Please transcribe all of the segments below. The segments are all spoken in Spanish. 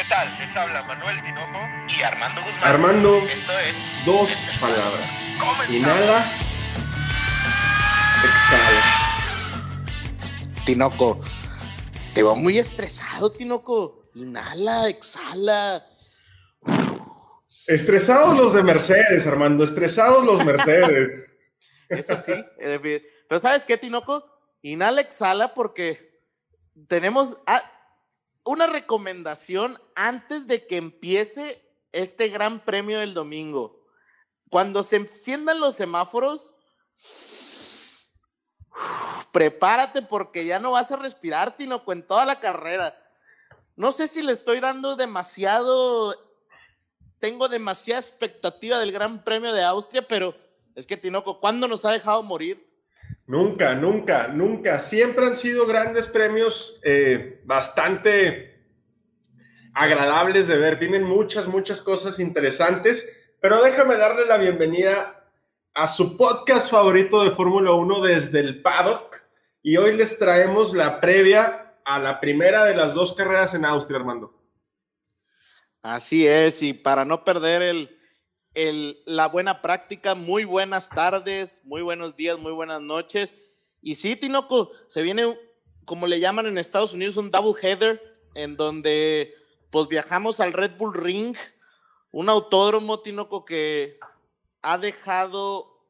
¿Qué tal? Les habla Manuel Tinoco y Armando Guzmán. Armando, Esto es dos palabras. Comenzamos. Inhala, exhala. Tinoco, te veo muy estresado, Tinoco. Inhala, exhala. Estresados los de Mercedes, Armando, estresados los Mercedes. Eso sí. eh, Pero ¿sabes qué, Tinoco? Inhala, exhala porque tenemos ah, una recomendación antes de que empiece este gran premio del domingo. Cuando se enciendan los semáforos, prepárate porque ya no vas a respirar, Tinoco, en toda la carrera. No sé si le estoy dando demasiado, tengo demasiada expectativa del Gran Premio de Austria, pero es que Tinoco, ¿cuándo nos ha dejado morir? Nunca, nunca, nunca. Siempre han sido grandes premios eh, bastante agradables de ver. Tienen muchas, muchas cosas interesantes. Pero déjame darle la bienvenida a su podcast favorito de Fórmula 1 desde el paddock. Y hoy les traemos la previa a la primera de las dos carreras en Austria, Armando. Así es, y para no perder el, el, la buena práctica, muy buenas tardes, muy buenos días, muy buenas noches. Y sí, Tinoco, se viene, como le llaman en Estados Unidos, un double header, en donde pues viajamos al Red Bull Ring, un autódromo, Tinoco, que ha dejado,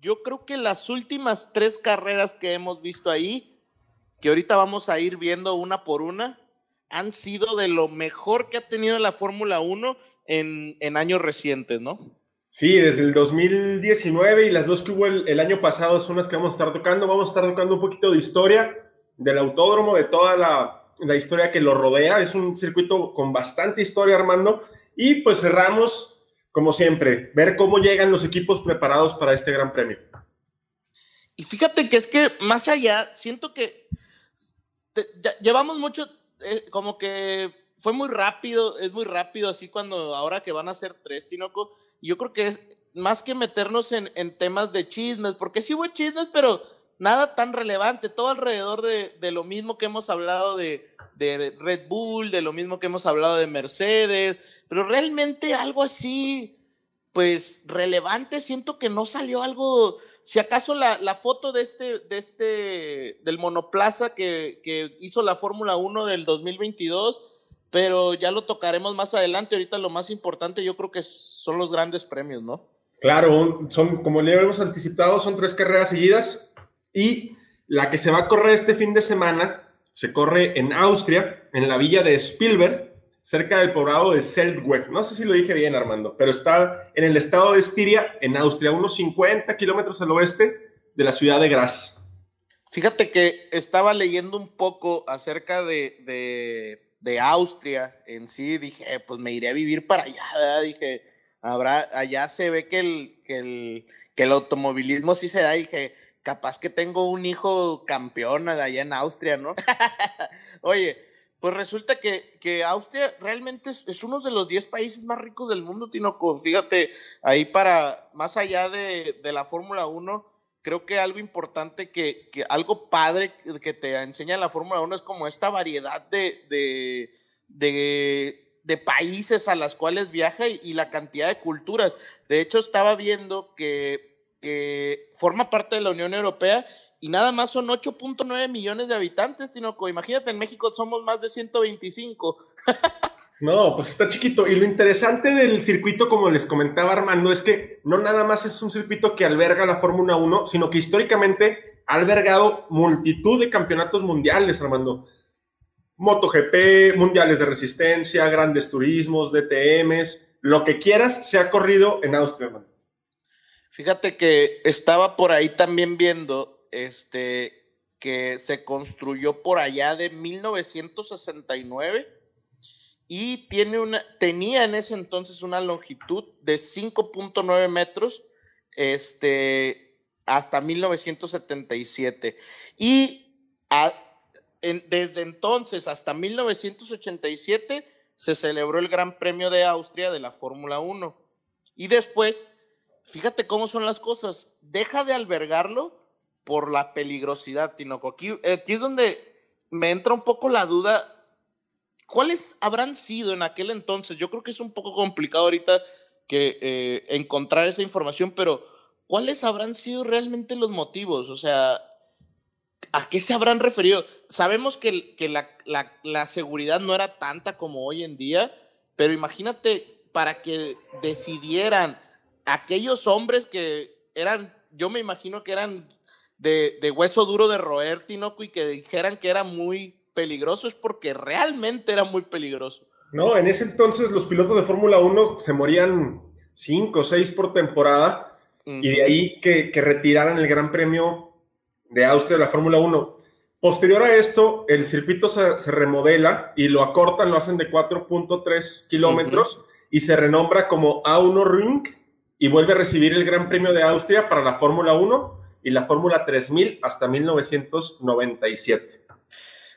yo creo que las últimas tres carreras que hemos visto ahí, que ahorita vamos a ir viendo una por una, han sido de lo mejor que ha tenido la Fórmula 1 en, en, años recientes, ¿no? Sí, desde el 2019 y las dos que hubo el, el, año pasado son las que vamos a estar tocando. Vamos a estar tocando un poquito de historia del autódromo, de toda la, la historia que lo rodea. Es un circuito con bastante historia, Armando. Y pues cerramos, como siempre, ver cómo llegan los equipos preparados para este gran premio. Y fíjate que es que más allá, siento que te, ya, llevamos mucho, eh, como que fue muy rápido, es muy rápido así cuando ahora que van a ser tres, Tinoco. Yo creo que es más que meternos en, temas de chismes, porque sí hubo chismes, pero nada tan relevante, todo alrededor de, lo mismo que hemos hablado de, Red Bull, de lo mismo que hemos hablado de Mercedes, pero realmente algo así, pues relevante, siento que no salió algo, si acaso la, la foto de este, de este, del monoplaza que, que hizo la Fórmula 1 del 2022, pero ya lo tocaremos más adelante. Ahorita lo más importante yo creo que son los grandes premios, ¿no? Claro, son, como le hemos anticipado, son tres carreras seguidas y la que se va a correr este fin de semana se corre en Austria, en la villa de Spielberg, cerca del poblado de Seltweg. No sé si lo dije bien, Armando, pero está en el estado de Estiria, en Austria, unos 50 kilómetros al oeste de la ciudad de Graz. Fíjate que estaba leyendo un poco acerca de, de de Austria en sí, dije, pues me iré a vivir para allá, ¿verdad? dije, habrá, allá se ve que el, que el, que el automovilismo sí se da, dije, capaz que tengo un hijo campeón allá en Austria, ¿no? Oye, pues resulta que, que Austria realmente es, es, uno de los 10 países más ricos del mundo, Tinoco. Fíjate, ahí para, más allá de, de la Fórmula 1, creo que algo importante que, que algo padre que te enseña la Fórmula 1 es como esta variedad de, de, de, de, países a las cuales viaja y, y, la cantidad de culturas. De hecho, estaba viendo que, que forma parte de la Unión Europea y nada más son 8.9 millones de habitantes, Tinoco. Imagínate, en México somos más de 125. No, pues está chiquito. Y lo interesante del circuito, como les comentaba Armando, es que no nada más es un circuito que alberga la Fórmula 1, sino que históricamente ha albergado multitud de campeonatos mundiales, Armando. MotoGP, mundiales de resistencia, grandes turismos, DTMs, lo que quieras, se ha corrido en Austria, Armando. Fíjate que estaba por ahí también viendo este, que se construyó por allá de 1969 y tiene una, tenía en ese entonces una longitud de 5.9 metros este, hasta 1977. Y a, en, desde entonces hasta 1987 se celebró el Gran Premio de Austria de la Fórmula 1. Y después, fíjate cómo son las cosas, deja de albergarlo por la peligrosidad, Tinoco. Aquí, es donde me entra un poco la duda ¿cuáles habrán sido en aquel entonces? Yo creo que es un poco complicado ahorita que eh, encontrar esa información, pero ¿cuáles habrán sido realmente los motivos? O sea, ¿a qué se habrán referido? Sabemos que, que la, la, la, seguridad no era tanta como hoy en día, pero imagínate para que decidieran aquellos hombres que eran, yo me imagino que eran de, de hueso duro de roer, Tinoco, y que dijeran que era muy peligroso, es porque realmente era muy peligroso. No, en ese entonces los pilotos de Fórmula 1 se morían cinco o seis por temporada, y de ahí que, que retiraran el Gran Premio de Austria de la Fórmula 1. Posterior a esto, el circuito se, se, remodela y lo acortan, lo hacen de 4.3 kilómetros uh -huh. y se renombra como A1 Ring y vuelve a recibir el Gran Premio de Austria para la Fórmula 1 y la Fórmula 3000 hasta 1997.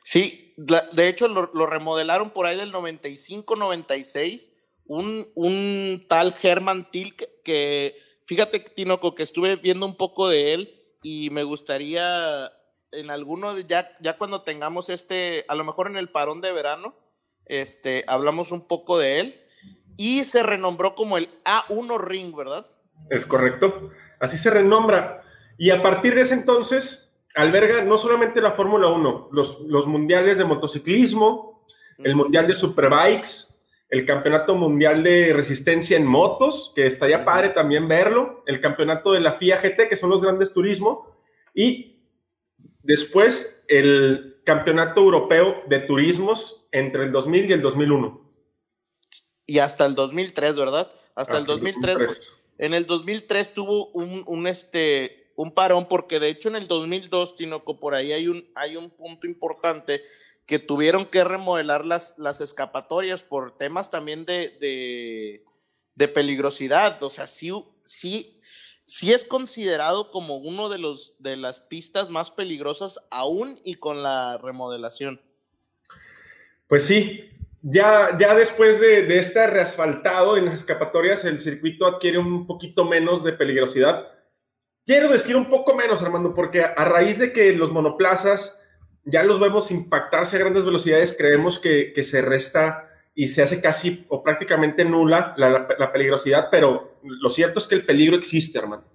Sí, de hecho lo, lo remodelaron por ahí del 95-96. Un, un tal Herman Tilk que, fíjate, Tinoco, que estuve viendo un poco de él y me gustaría en alguno de ya, ya cuando tengamos este, a lo mejor en el parón de verano, este, hablamos un poco de él y se renombró como el A1 Ring, ¿verdad? Es correcto, así se renombra. Y a partir de ese entonces alberga no solamente la Fórmula 1, los, los mundiales de motociclismo, el mundial de superbikes, el campeonato mundial de resistencia en motos, que estaría padre también verlo, el campeonato de la FIA GT, que son los grandes turismo, y después el campeonato europeo de turismos entre el 2000 y el 2001. Y hasta el 2003, ¿verdad? Hasta, hasta el 2003. El 2003. En el 2003 tuvo un, un, este, un parón, porque de hecho en el 2002, Tinoco, por ahí hay un, hay un punto importante que tuvieron que remodelar las, las escapatorias por temas también de, de, peligrosidad. O sea, sí, sí, sí, es considerado como uno de, los, de las pistas más peligrosas aún y con la remodelación. Pues sí, ya, ya después de, de este reasfaltado en las escapatorias, el circuito adquiere un poquito menos de peligrosidad. Quiero decir un poco menos, Armando, porque a raíz de que los monoplazas ya los vemos impactarse a grandes velocidades, creemos que, se resta y se hace casi o prácticamente nula la, peligrosidad, pero lo cierto es que el peligro existe, hermano.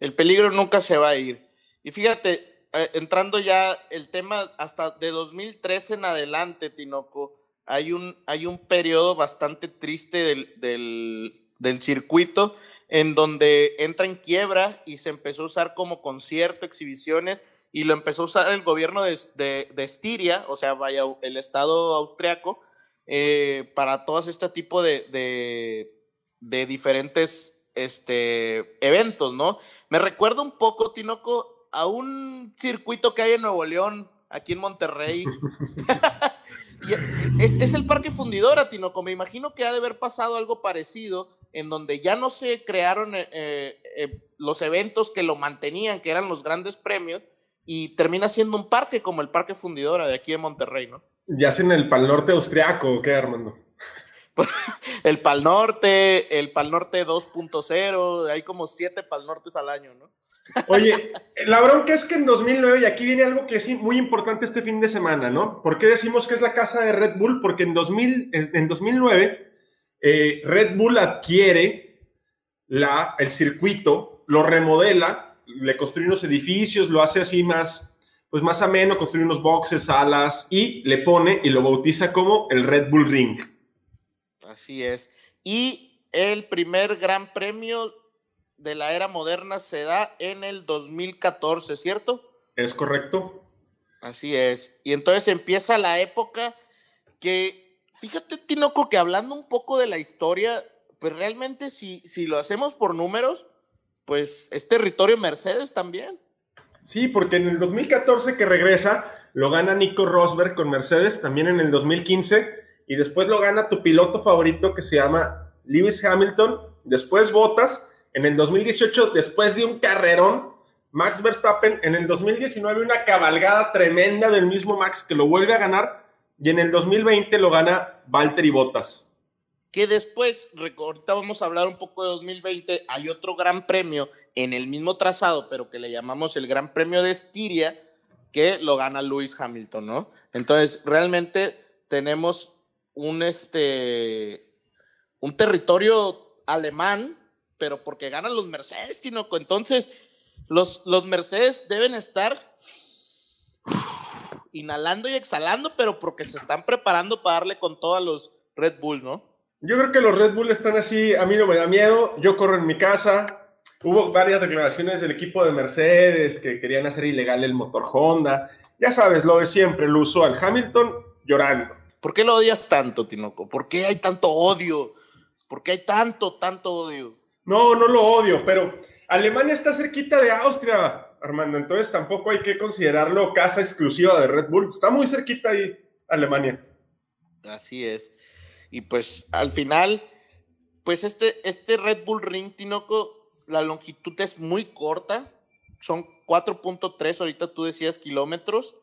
El peligro nunca se va a ir. Y fíjate, eh, entrando ya el tema hasta de 2013 en adelante, Tinoco, hay un, hay un periodo bastante triste del, del circuito en donde entra en quiebra y se empezó a usar como concierto, exhibiciones, y lo empezó a usar el gobierno de, de, de Estiria, o sea, vaya, el Estado austriaco, eh, para todo este tipo de, de, de, diferentes este, eventos, ¿no? Me recuerda un poco, Tinoco, a un circuito que hay en Nuevo León, aquí en Monterrey. es, es, el Parque Fundidora, Tinoco. Me imagino que ha de haber pasado algo parecido, en donde ya no se crearon eh, eh, los eventos que lo mantenían, que eran los grandes premios, y termina siendo un parque como el Parque Fundidora de aquí de Monterrey, ¿no? ¿Ya hacen el Pal Norte austriaco o qué, Armando? el Pal Norte, el Pal Norte 2.0, hay como siete Pal Nortes al año, ¿no? Oye, la bronca es que en 2009, y aquí viene algo que es muy importante este fin de semana, ¿no? ¿Por qué decimos que es la casa de Red Bull? Porque en, 2000, en 2009 eh, Red Bull adquiere la, el circuito, lo remodela, le construye unos edificios, lo hace así más, pues más ameno, construye unos boxes, salas y le pone y lo bautiza como el Red Bull Ring. Así es. Y el primer gran premio de la era moderna se da en el 2014, ¿cierto? Es correcto. Así es. Y entonces empieza la época que, fíjate, Tinoco, que hablando un poco de la historia, pues realmente si, si lo hacemos por números, pues es territorio Mercedes también. Sí, porque en el 2014 que regresa, lo gana Nico Rosberg con Mercedes, también en el 2015, y después lo gana tu piloto favorito que se llama Lewis Hamilton, después Bottas, en el 2018, después de un carrerón, Max Verstappen, en el 2019 una cabalgada tremenda del mismo Max que lo vuelve a ganar, y en el 2020 lo gana Valtteri Bottas que después, ahorita vamos a hablar un poco de 2020, hay otro gran premio en el mismo trazado, pero que le llamamos el Gran Premio de Estiria, que lo gana Lewis Hamilton, ¿no? Entonces, realmente tenemos un, este, un territorio alemán, pero porque ganan los Mercedes, Tinoco. Entonces, los, los Mercedes deben estar inhalando y exhalando, pero porque se están preparando para darle con todos los Red Bull, ¿no? Yo creo que los Red Bull están así, a mí no me da miedo, yo corro en mi casa. Hubo varias declaraciones del equipo de Mercedes que querían hacer ilegal el motor Honda. Ya sabes, lo de siempre, lo usual. Hamilton llorando. ¿Por qué lo odias tanto, Tinoco? ¿Por qué hay tanto odio? ¿Por qué hay tanto, tanto odio? No, no lo odio, pero Alemania está cerquita de Austria, Armando, entonces tampoco hay que considerarlo casa exclusiva de Red Bull. Está muy cerquita ahí Alemania. Así es. Y pues al final, pues este, este Red Bull Ring, Tinoco, la longitud es muy corta. Son 4.3, ahorita tú decías kilómetros.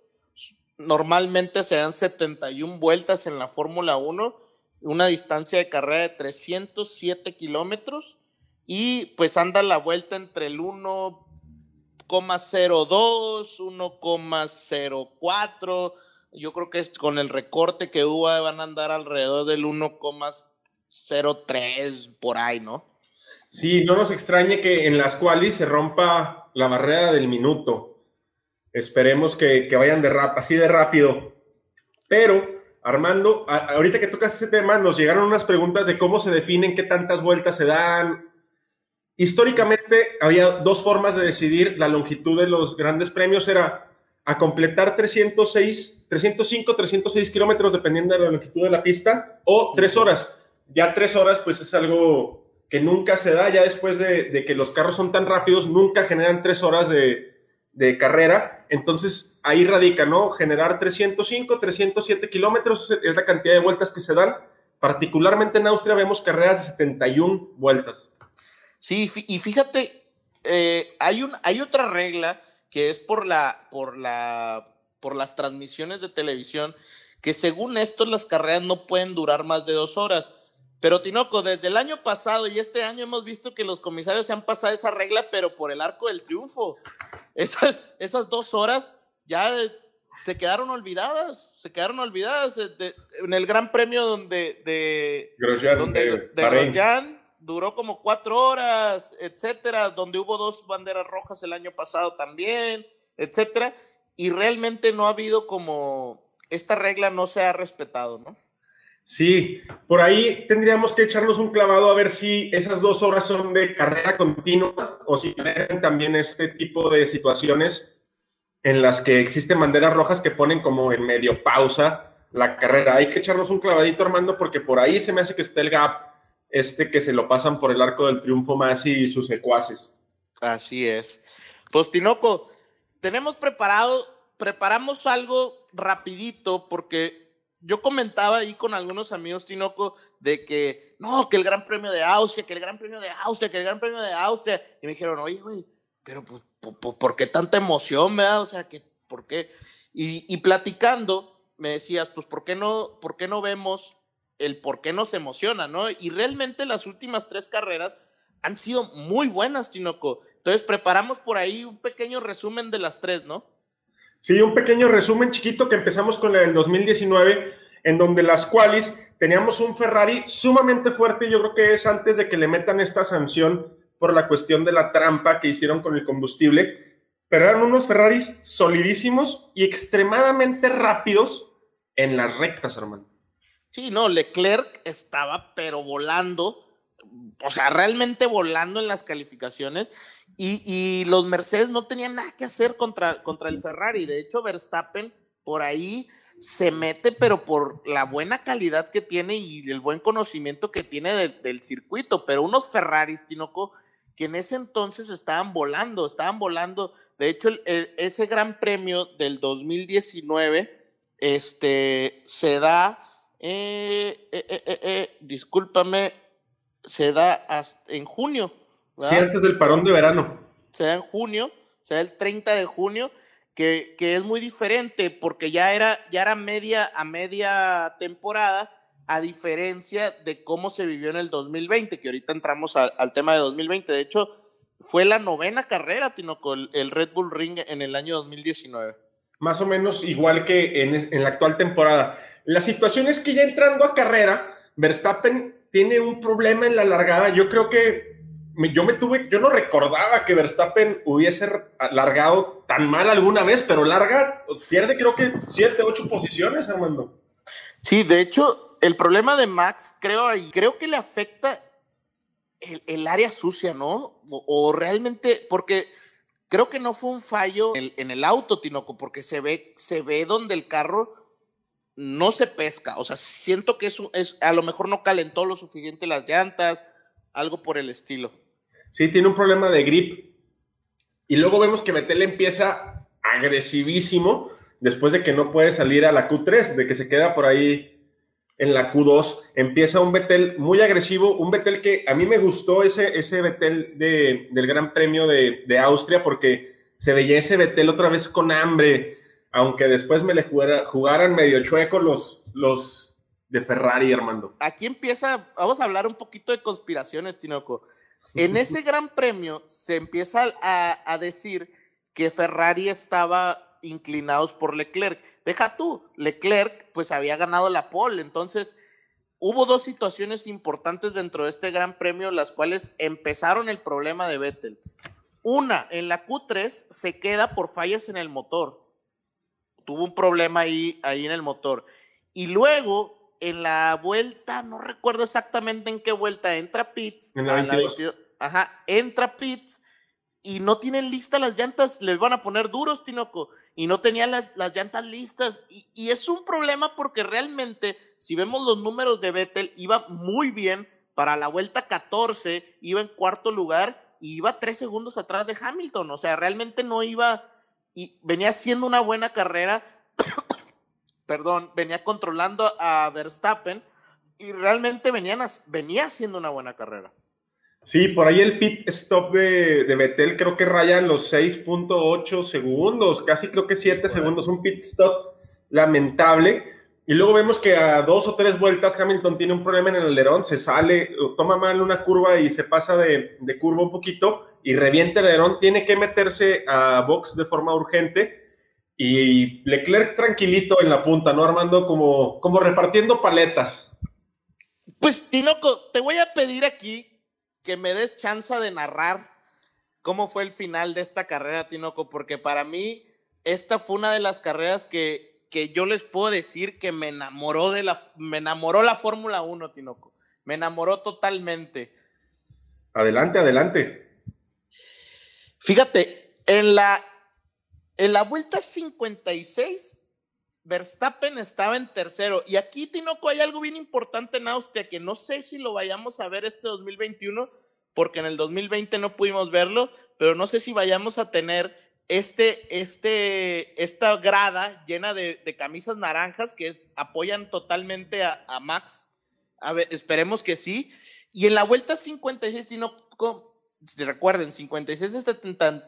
Normalmente se dan 71 vueltas en la Fórmula 1, una distancia de carrera de 307 kilómetros. Y pues anda la vuelta entre el 1 1,02, 1,04. Yo creo que es con el recorte que hubo van a andar alrededor del 1,03 por ahí, ¿no? Sí, no nos extrañe que en las cuales se rompa la barrera del minuto. Esperemos que, vayan de rap, así de rápido. Pero, Armando, ahorita que tocas ese tema, nos llegaron unas preguntas de cómo se definen, qué tantas vueltas se dan, Históricamente había dos formas de decidir la longitud de los grandes premios, era a completar 306, 305, 306 kilómetros dependiendo de la longitud de la pista o tres horas. Ya tres horas pues es algo que nunca se da, ya después de, que los carros son tan rápidos, nunca generan tres horas de, de carrera. Entonces ahí radica, ¿no? Generar 305, 307 kilómetros es la cantidad de vueltas que se dan. Particularmente en Austria vemos carreras de 71 vueltas. Sí, y fíjate, eh, hay, un, hay otra regla que es por, la, por, la, por las transmisiones de televisión, que según esto las carreras no pueden durar más de dos horas. Pero Tinoco, desde el año pasado y este año hemos visto que los comisarios se han pasado esa regla, pero por el arco del triunfo. Esas, esas dos horas ya se quedaron olvidadas, se quedaron olvidadas eh, en el Gran Premio donde de, donde, de Grosjean duró como cuatro horas, etcétera, donde hubo dos banderas rojas el año pasado también, etcétera, y realmente no ha habido como esta regla no se ha respetado, ¿no? Sí, por ahí tendríamos que echarnos un clavado a ver si esas dos horas son de carrera continua o si también este tipo de situaciones en las que existen banderas rojas que ponen como en medio pausa la carrera. Hay que echarnos un clavadito, Armando, porque por ahí se me hace que esté el gap este que se lo pasan por el arco del triunfo más y sus secuaces. Así es. Pues Tinoco, tenemos preparado, preparamos algo rapidito porque yo comentaba ahí con algunos amigos Tinoco de que no, que el Gran Premio de Austria, que el Gran Premio de Austria, que el Gran Premio de Austria. Y me dijeron, oye, güey, pero pues, ¿por, qué tanta emoción, verdad? O sea, que, ¿por qué? Y, y platicando, me decías, pues, ¿por qué no, por qué no vemos el por qué nos emociona, ¿no? Y realmente las últimas tres carreras han sido muy buenas, Tinoco. Entonces preparamos por ahí un pequeño resumen de las tres, ¿no? Sí, un pequeño resumen chiquito que empezamos con el 2019, en donde las cuales teníamos un Ferrari sumamente fuerte, yo creo que es antes de que le metan esta sanción por la cuestión de la trampa que hicieron con el combustible, pero eran unos Ferraris solidísimos y extremadamente rápidos en las rectas, hermano. Sí, no, Leclerc estaba pero volando, o sea, realmente volando en las calificaciones y, los Mercedes no tenían nada que hacer contra, contra el Ferrari. De hecho, Verstappen por ahí se mete, pero por la buena calidad que tiene y el buen conocimiento que tiene del circuito. Pero unos Ferraris, Tinoco, que en ese entonces estaban volando, estaban volando. De hecho, ese gran premio del 2019 este, se da eh, eh, eh, eh, discúlpame, se da hasta en junio. Sí, antes del parón de verano. Se da en junio, se da el 30 de junio, que, que, es muy diferente porque ya era, ya era media a media temporada, a diferencia de cómo se vivió en el 2020, que ahorita entramos al tema de 2020. De hecho, fue la novena carrera, Tinoco, el, el Red Bull Ring en el año 2019. Más o menos igual que en, en la actual temporada. La situación es que ya entrando a carrera, Verstappen tiene un problema en la largada. Yo creo que yo me tuve, yo no recordaba que Verstappen hubiese largado tan mal alguna vez, pero larga, pierde creo que siete, ocho posiciones, Armando. Sí, de hecho, el problema de Max, creo, creo que le afecta el, área sucia, ¿no? O, realmente, porque creo que no fue un fallo en el, auto, Tinoco, porque se ve, se ve donde el carro no se pesca. O sea, siento que es, a lo mejor no calentó lo suficiente las llantas, algo por el estilo. Sí, tiene un problema de grip. Y luego vemos que Betel empieza agresivísimo después de que no puede salir a la Q3, de que se queda por ahí en la Q2. Empieza un Betel muy agresivo, un Betel que a mí me gustó ese, ese de, del Gran Premio de, de, Austria porque se veía ese Betel otra vez con hambre, aunque después me le jugara, jugaran medio chueco los, los de Ferrari, Armando. Aquí empieza, vamos a hablar un poquito de conspiraciones, Tinoco. En ese Gran Premio se empieza a, a decir que Ferrari estaba inclinados por Leclerc. Deja tú, Leclerc pues había ganado la pole, entonces hubo dos situaciones importantes dentro de este gran premio, las cuales empezaron el problema de Vettel. Una, en la Q3 se queda por fallas en el motor. Tuvo un problema ahí, ahí en el motor. Y luego, en la vuelta, no recuerdo exactamente en qué vuelta, entra Pitts. En la, ajá, entra Pitts y no tienen listas las llantas, les van a poner duros, Tinoco, y no tenían las, llantas listas. Y, es un problema porque realmente, si vemos los números de Vettel, iba muy bien para la vuelta 14, iba en cuarto lugar y iba tres segundos atrás de Hamilton. O sea, realmente no iba y venía haciendo una buena carrera, perdón, venía controlando a Verstappen y realmente venían, venía haciendo una buena carrera. Sí, por ahí el pit stop de, de Betel creo que raya los 6.8 segundos, casi creo que 7 segundos, un pit stop lamentable. Y luego vemos que a dos o tres vueltas Hamilton tiene un problema en el alerón, se sale, toma mal una curva y se pasa de, de curva un poquito y revienta el alerón, tiene que meterse a box de forma urgente. Y Leclerc tranquilito en la punta, ¿no? Armando como, como repartiendo paletas. Pues, Tinoco, te voy a pedir aquí que me des chance de narrar cómo fue el final de esta carrera, Tinoco, porque para mí esta fue una de las carreras que, que yo les puedo decir que me enamoró de la, me enamoró la Fórmula 1, Tinoco. Me enamoró totalmente. Adelante, adelante. Fíjate, en la, en la vuelta 56 Verstappen estaba en tercero. Y aquí, Tinoco, hay algo bien importante en Austria que no sé si lo vayamos a ver este 2021, porque en el 2020 no pudimos verlo, pero no sé si vayamos a tener este, este, esta grada llena de, camisas naranjas que es, apoyan totalmente a, Max. A ver, esperemos que sí. Y en la vuelta 56, Tinoco, si recuerden, 56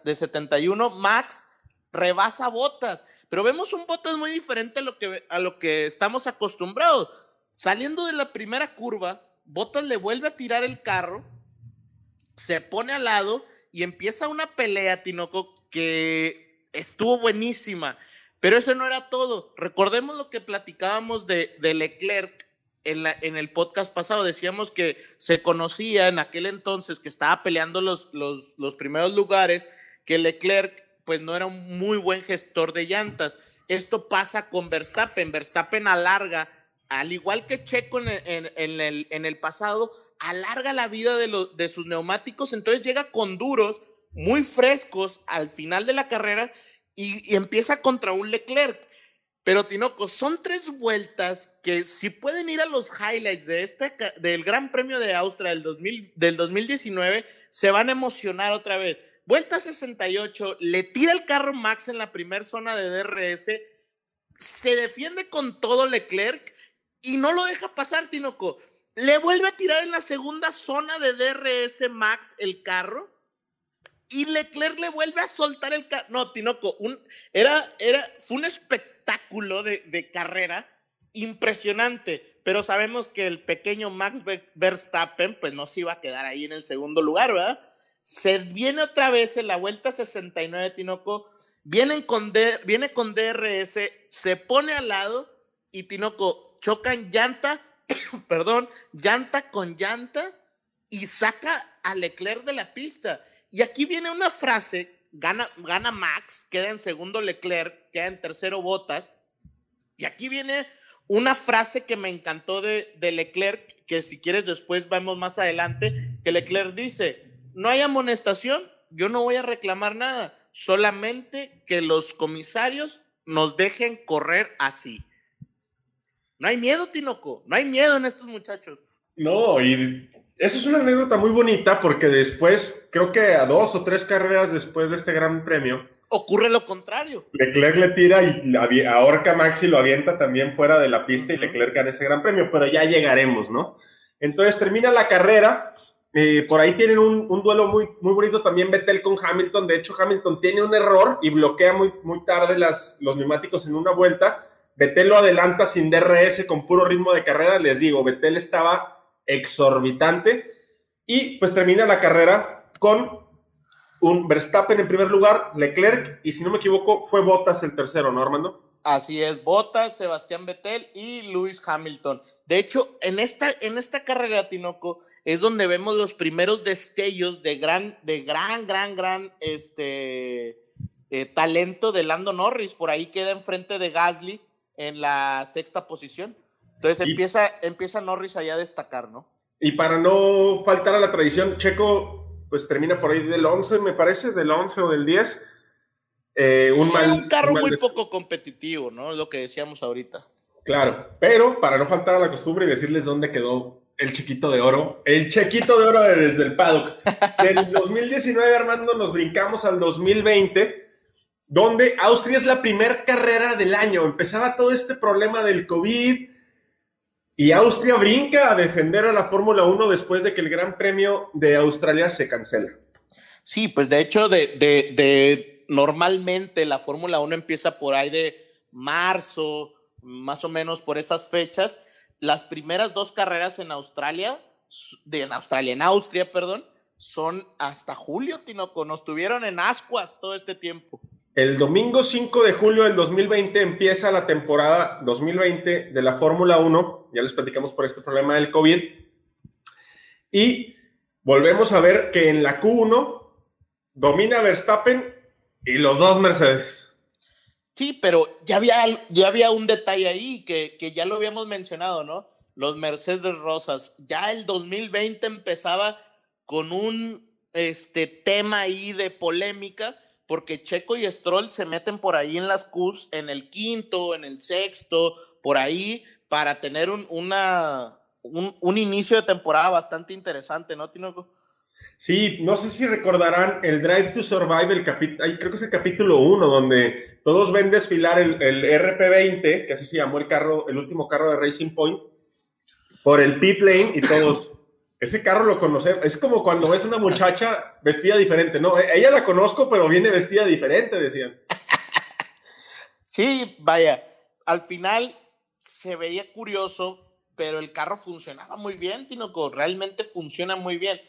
de 71, Max rebasa botas. Pero vemos un Bottas muy diferente a lo que, a lo que estamos acostumbrados. Saliendo de la primera curva, Bottas le vuelve a tirar el carro, se pone al lado y empieza una pelea, Tinoco, que estuvo buenísima. Pero eso no era todo. Recordemos lo que platicábamos de, de Leclerc en, la, en, el podcast pasado. Decíamos que se conocía en aquel entonces que estaba peleando los, los, los primeros lugares, que Leclerc pues no era un muy buen gestor de llantas. Esto pasa con Verstappen. Verstappen alarga, al igual que Checo en el, en, el, pasado, alarga la vida de, de sus neumáticos, entonces llega con duros muy frescos al final de la carrera y, empieza contra un Leclerc. Pero Tinoco, son tres vueltas que si pueden ir a los highlights de este, del Gran Premio de Austria del, 2000, del 2019, se van a emocionar otra vez. Vuelta 68, le tira el carro Max en la primera zona de DRS, se defiende con todo Leclerc y no lo deja pasar, Tinoco. Le vuelve a tirar en la segunda zona de DRS Max el carro y Leclerc le vuelve a soltar el carro. No, Tinoco, un, era, era, fue un espectáculo de, de carrera impresionante, pero sabemos que el pequeño Max Verstappen pues no se iba a quedar ahí en el segundo lugar, ¿verdad? Se viene otra vez en la vuelta 69, Tinoco. Con viene con DRS, se pone al lado y Tinoco, chocan llanta, perdón, llanta con llanta y saca a Leclerc de la pista. Y aquí viene una frase, gana, gana Max, queda en segundo Leclerc, queda en tercero Botas. Y aquí viene una frase que me encantó de, de Leclerc, que si quieres después vemos más adelante, que Leclerc dice, no hay amonestación, yo no voy a reclamar nada, solamente que los comisarios nos dejen correr así. No hay miedo, Tinoco, no hay miedo en estos muchachos. No, y eso es una anécdota muy bonita porque después, creo que a dos o tres carreras después de este gran premio, ocurre lo contrario. Leclerc le tira y ahorca Maxi lo avienta también fuera de la pista y Leclerc gana ese gran premio, pero ya llegaremos, ¿no? Entonces termina la carrera eh, por ahí tienen un, duelo muy, muy bonito también Vettel con Hamilton. De hecho, Hamilton tiene un error y bloquea muy, muy tarde las, los neumáticos en una vuelta. Vettel lo adelanta sin DRS con puro ritmo de carrera. Les digo, Vettel estaba exorbitante. Y pues termina la carrera con un Verstappen en primer lugar, Leclerc, y si no me equivoco, fue Bottas el tercero, ¿no, Armando? Así es, Bottas, Sebastián Vettel y Lewis Hamilton. De hecho, en esta, en esta carrera, Tinoco, es donde vemos los primeros destellos de gran, de gran, gran, gran este, eh, talento de Lando Norris. Por ahí queda enfrente de Gasly en la sexta posición. Entonces empieza, empieza Norris allá a destacar, ¿no? Y para no faltar a la tradición, Checo, pues termina por ahí del 11, me parece, del 11 o del 10 eh, un, un carro muy poco competitivo, ¿no? Lo que decíamos ahorita. Claro, pero para no faltar a la costumbre y decirles dónde quedó el chiquito de oro, el chequito de oro desde el paddock. Del 2019, Armando, nos brincamos al 2020, donde Austria es la primera carrera del año. Empezaba todo este problema del COVID y Austria brinca a defender a la Fórmula 1 después de que el Gran Premio de Australia se cancela. Sí, pues de hecho, de, de normalmente la Fórmula 1 empieza por ahí de marzo, más o menos por esas fechas. Las primeras dos carreras en Australia, de, en Australia, en Austria, perdón, son hasta julio, Tinoco. Nos tuvieron en ascuas todo este tiempo. El domingo 5 de julio del 2020 empieza la temporada 2020 de la Fórmula 1. Ya les platicamos por este problema del COVID. Y volvemos a ver que en la Q1 domina Verstappen y los dos Mercedes. Sí, pero ya había, ya había un detalle ahí que, que ya lo habíamos mencionado, ¿no? Los Mercedes Rosas. Ya el 2020 empezaba con un este, tema ahí de polémica, porque Checo y Stroll se meten por ahí en las Qs, en el quinto, en el sexto, por ahí, para tener un, una, un, un inicio de temporada bastante interesante, ¿no, Tinoco? Sí, no sé si recordarán el Drive to Survive, el creo que es el capítulo 1, donde todos ven desfilar el, el, RP20, que así se llamó el carro, el último carro de Racing Point, por el pit lane y todos, ese carro lo conocemos, es como cuando ves una muchacha vestida diferente, ¿no? E, ella la conozco, pero viene vestida diferente, decían. Sí, vaya, al final se veía curioso, pero el carro funcionaba muy bien, Tinoco, realmente funciona muy bien.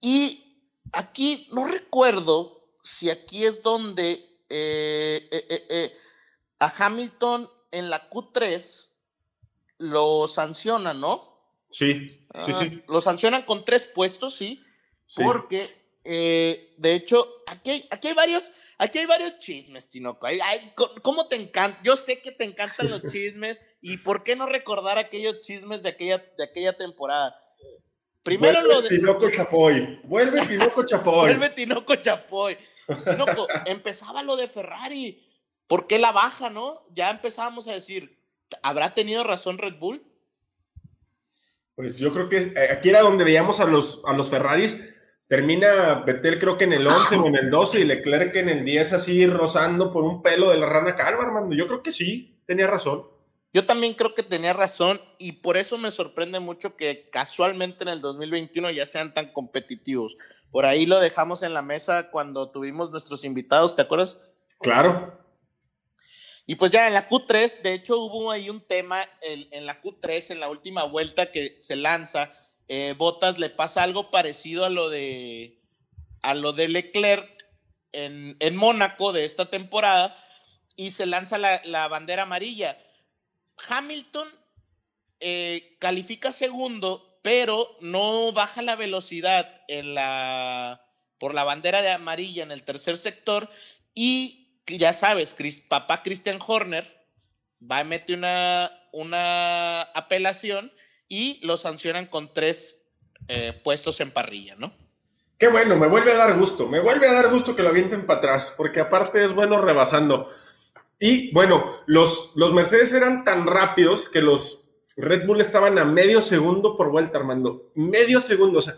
Y aquí no recuerdo si aquí es donde eh, eh, eh, a Hamilton en la Q3 lo sancionan, ¿no? Sí, sí, sí. Lo sancionan con tres puestos, sí. Porque, de hecho, aquí hay, aquí hay varios, aquí hay varios chismes, Tinoco. ¿Cómo te encanta? Yo sé que te encantan los chismes y ¿por qué no recordar aquellos chismes de aquella, de aquella temporada? Primero lo de. Tinoco Chapoy. Vuelve Tinoco Chapoy. Vuelve Tinoco Chapoy. Tinoco, empezaba lo de Ferrari. ¿Por qué la baja, no? Ya empezábamos a decir, ¿habrá tenido razón Red Bull? Pues yo creo que eh, aquí era donde veíamos a los, a los Ferraris. Termina Vettel creo que en el 11 o en el 12 y Leclerc en el 10 así rozando por un pelo de la rana calva, hermano. Yo creo que sí, tenía razón. Yo también creo que tenía razón y por eso me sorprende mucho que casualmente en el 2021 ya sean tan competitivos. Por ahí lo dejamos en la mesa cuando tuvimos nuestros invitados, ¿te acuerdas? Claro. Y pues ya en la Q3, de hecho hubo ahí un tema en, la Q3, en la última vuelta que se lanza, eh, Botas le pasa algo parecido a lo de, a lo de Leclerc en, en Mónaco de esta temporada y se lanza la, la bandera amarilla. Hamilton eh, califica segundo, pero no baja la velocidad en la, por la bandera de amarilla en el tercer sector y ya sabes, papá Christian Horner va a meter una, una apelación y lo sancionan con tres eh, puestos en parrilla, ¿no? Qué bueno, me vuelve a dar gusto, me vuelve a dar gusto que lo avienten para atrás, porque aparte es bueno rebasando. Y bueno, los, los Mercedes eran tan rápidos que los Red Bull estaban a medio segundo por vuelta, Armando. Medio segundo. O sea,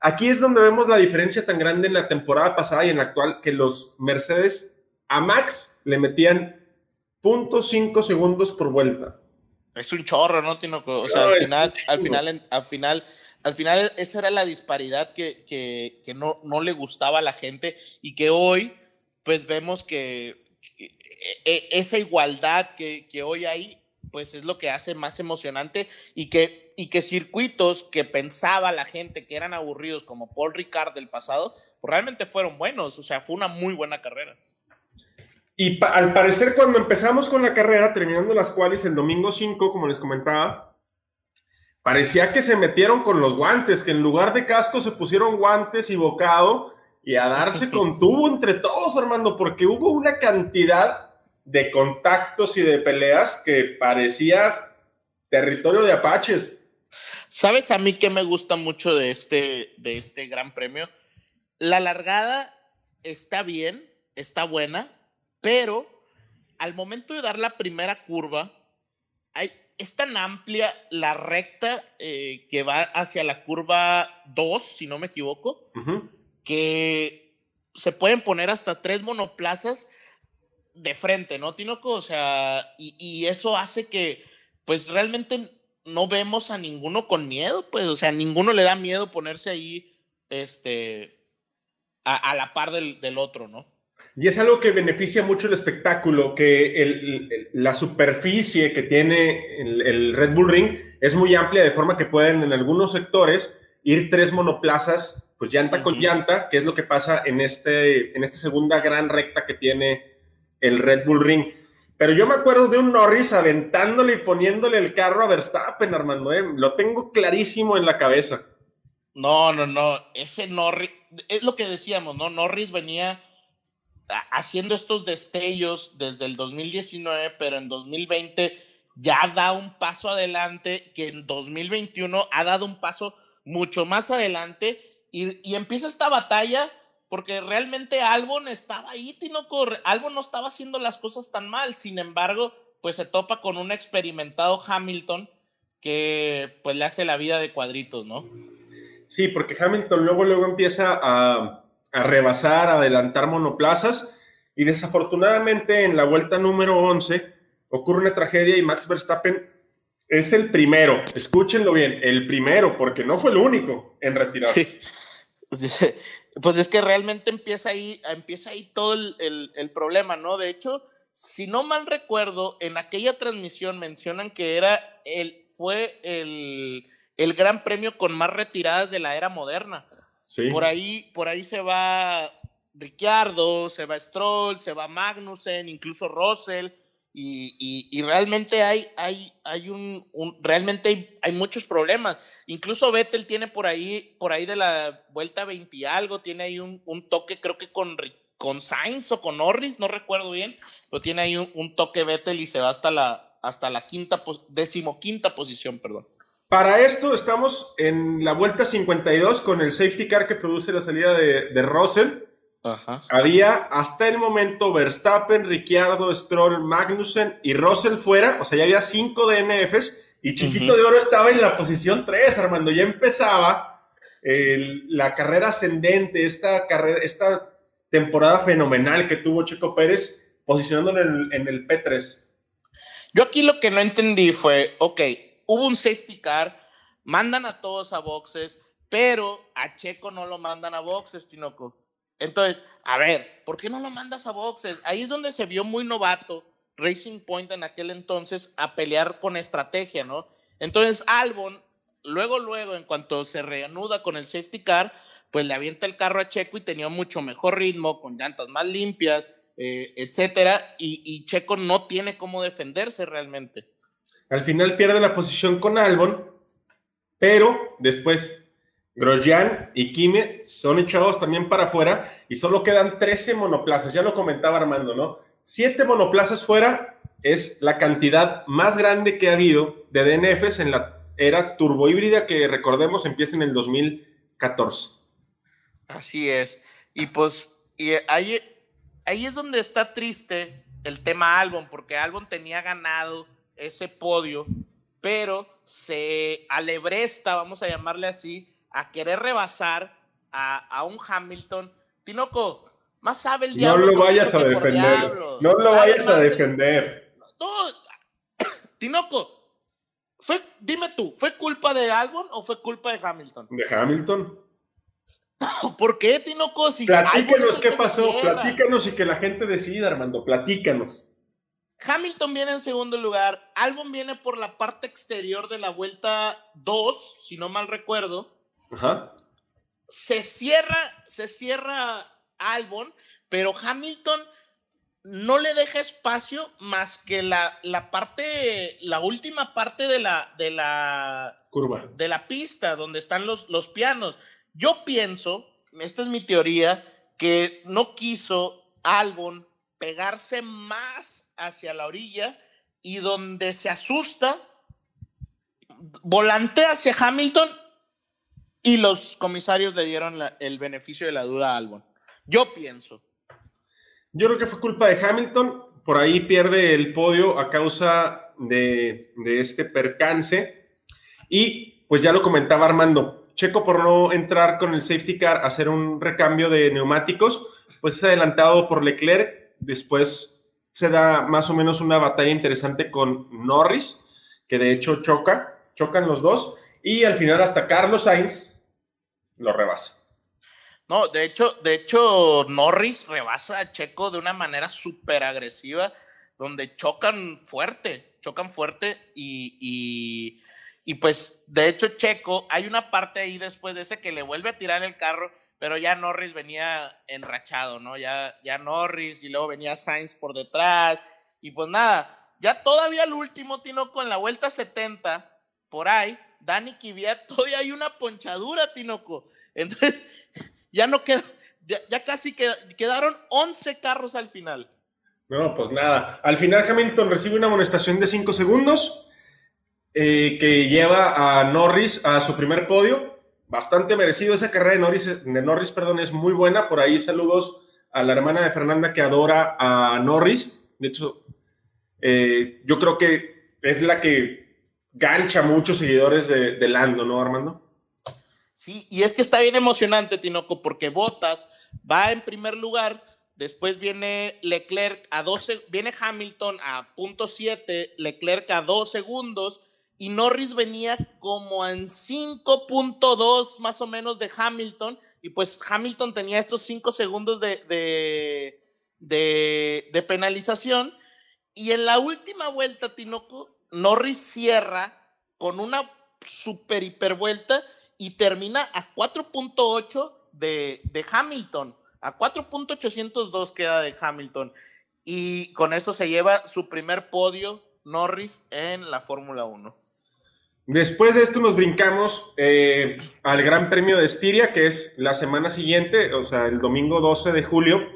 aquí es donde vemos la diferencia tan grande en la temporada pasada y en la actual, que los Mercedes a Max le metían 0.5 segundos por vuelta. Es un chorro, ¿no, Tino? O sea, al, final, al final, al final, al final, esa era la disparidad que, que, que no, no le gustaba a la gente y que hoy, pues vemos que e, e, esa igualdad que, que, hoy hay, pues es lo que hace más emocionante y que, y que circuitos que pensaba la gente que eran aburridos, como Paul Ricard del pasado, pues realmente fueron buenos, o sea, fue una muy buena carrera. Y al parecer cuando empezamos con la carrera, terminando las cuales el domingo 5, como les comentaba, parecía que se metieron con los guantes, que en lugar de casco se pusieron guantes y bocado y a darse con tubo entre todos, Armando, porque hubo una cantidad de contactos y de peleas que parecía territorio de apaches. ¿Sabes a mí que me gusta mucho de este, de este gran premio? La largada está bien, está buena, pero al momento de dar la primera curva, hay, es tan amplia la recta eh, que va hacia la curva 2, si no me equivoco, que se pueden poner hasta tres monoplazas de frente, ¿no, Tinoco? O sea, y, eso hace que, pues realmente no vemos a ninguno con miedo, pues, o sea, ninguno le da miedo ponerse ahí, este, a, la par del, del otro, ¿no? Y es algo que beneficia mucho el espectáculo, que la superficie que tiene el, Red Bull Ring es muy amplia, de forma que pueden en algunos sectores ir tres monoplazas, pues llanta con llanta, que es lo que pasa en, este, en esta segunda gran recta que tiene el Red Bull Ring. Pero yo me acuerdo de un Norris aventándole y poniéndole el carro a Verstappen, Armando. ¿eh? Lo tengo clarísimo en la cabeza. No, no, no. Ese Norris, es lo que decíamos, ¿no? Norris venía haciendo estos destellos desde el 2019, pero en 2020 ya da un paso adelante, que en 2021 ha dado un paso mucho más adelante y, empieza esta batalla porque realmente Albon estaba ahí, Albon no estaba haciendo las cosas tan mal, sin embargo, pues se topa con un experimentado Hamilton que pues le hace la vida de cuadritos, ¿no? Sí, porque Hamilton luego, luego empieza a, a rebasar, a adelantar monoplazas y desafortunadamente en la vuelta número 11 ocurre una tragedia y Max Verstappen es el primero, escúchenlo bien, el primero, porque no fue el único en retirarse. Pues es que realmente empieza ahí, empieza ahí todo el, el, problema, ¿no? De hecho, si no mal recuerdo, en aquella transmisión mencionan que era el, fue el, el gran premio con más retiradas de la era moderna. Por ahí, por ahí se va Ricciardo, se va Stroll, se va Magnussen, incluso Russell. Y, y, realmente hay, hay, hay un, realmente hay, muchos problemas. Incluso Vettel tiene por ahí, por ahí de la vuelta 20 y algo, tiene ahí un, un toque, creo que con, con Sainz o con Norris, no recuerdo bien, pero tiene ahí un, toque Vettel y se va hasta la, hasta la quinta, decimoquinta posición, perdón. Para esto estamos en la vuelta 52 con el safety car que produce la salida de, de Russell. Había hasta el momento Verstappen, Ricciardo, Stroll, Magnussen y Russell fuera, o sea, ya había cinco DNFs y Chiquito de Oro estaba en la posición 3, Armando. Ya empezaba la carrera ascendente, esta, carrera, esta temporada fenomenal que tuvo Checo Pérez posicionándolo en en el P3. Yo aquí lo que no entendí fue, ok, hubo un safety car, mandan a todos a boxes, pero a Checo no lo mandan a boxes, Tinoco. Entonces, a ver, ¿por qué no lo mandas a boxes? Ahí es donde se vio muy novato Racing Point en aquel entonces a pelear con estrategia, ¿no? Entonces, Albon, luego, luego, en cuanto se reanuda con el safety car, pues le avienta el carro a Checo y tenía mucho mejor ritmo, con llantas más limpias, eh, etcétera, y Checo no tiene cómo defenderse realmente. Al final pierde la posición con Albon, pero después Grosjean y Kime son echados también para afuera y solo quedan 13 monoplazas. Ya lo comentaba Armando, ¿no? Siete monoplazas fuera es la cantidad más grande que ha habido de DNFs en la era turbohíbrida que recordemos empieza en el 2014. Así es. Y pues y ahí, ahí es donde está triste el tema Albon, porque Albon tenía ganado ese podio, pero se alebresta, vamos a llamarle así, a querer rebasar a, un Hamilton. Tinoco, más sabe el diablo. No lo vayas a defender. No lo vayas a defender. No, Tinoco, fue, dime tú, ¿fue culpa de Albon o fue culpa de Hamilton? De Hamilton. ¿Por qué, Tinoco? Si platícanos qué pasó, platícanos y que la gente decida, Armando, platícanos. Hamilton viene en segundo lugar, Albon viene por la parte exterior de la vuelta 2, si no mal recuerdo. Ajá. Se cierra, se cierra Albon, pero Hamilton no le deja espacio más que la, la parte, la última parte de la, de la curva, de la pista donde están los, los pianos. Yo pienso, esta es mi teoría, que no quiso Albon pegarse más hacia la orilla y donde se asusta, volantea hacia Hamilton y los comisarios le dieron el beneficio de la duda a Albon. Yo pienso. Yo creo que fue culpa de Hamilton. Por ahí pierde el podio a causa de, de este percance. Y pues ya lo comentaba Armando, Checo por no entrar con el safety car a hacer un recambio de neumáticos, pues es adelantado por Leclerc. Después se da más o menos una batalla interesante con Norris, que de hecho choca, chocan los dos. Y al final hasta Carlos Sainz lo rebasa. No, de hecho, de hecho, Norris rebasa a Checo de una manera súper agresiva, donde chocan fuerte, chocan fuerte y, y, pues, de hecho, Checo, hay una parte ahí después de ese que le vuelve a tirar el carro, pero ya Norris venía enrachado, ¿no? Ya, ya Norris y luego venía Sainz por detrás y pues nada, ya todavía el último Tinoco en la vuelta 70, por ahí, Dani Kvyat, todavía hay una ponchadura, Tinoco. Entonces, ya no queda, ya, casi quedaron 11 carros al final. No, pues nada. Al final Hamilton recibe una amonestación de 5 segundos eh, que lleva a Norris a su primer podio. Bastante merecido esa carrera de Norris, de Norris, perdón, es muy buena. Por ahí saludos a la hermana de Fernanda que adora a Norris. De hecho, eh, yo creo que es la que gancha muchos seguidores de, de Lando, ¿no, Armando? Sí, y es que está bien emocionante, Tinoco, porque Botas va en primer lugar, después viene Leclerc a 12, viene Hamilton a punto 7, Leclerc a 2 segundos, y Norris venía como en 5.2 más o menos de Hamilton, y pues Hamilton tenía estos 5 segundos de, de, de, penalización, y en la última vuelta, Tinoco, Norris cierra con una super hipervuelta y termina a 4.8 de, de Hamilton. A 4.802 queda de Hamilton. Y con eso se lleva su primer podio Norris en la Fórmula 1. Después de esto nos brincamos eh, al Gran Premio de Estiria, que es la semana siguiente, o sea, el domingo 12 de julio,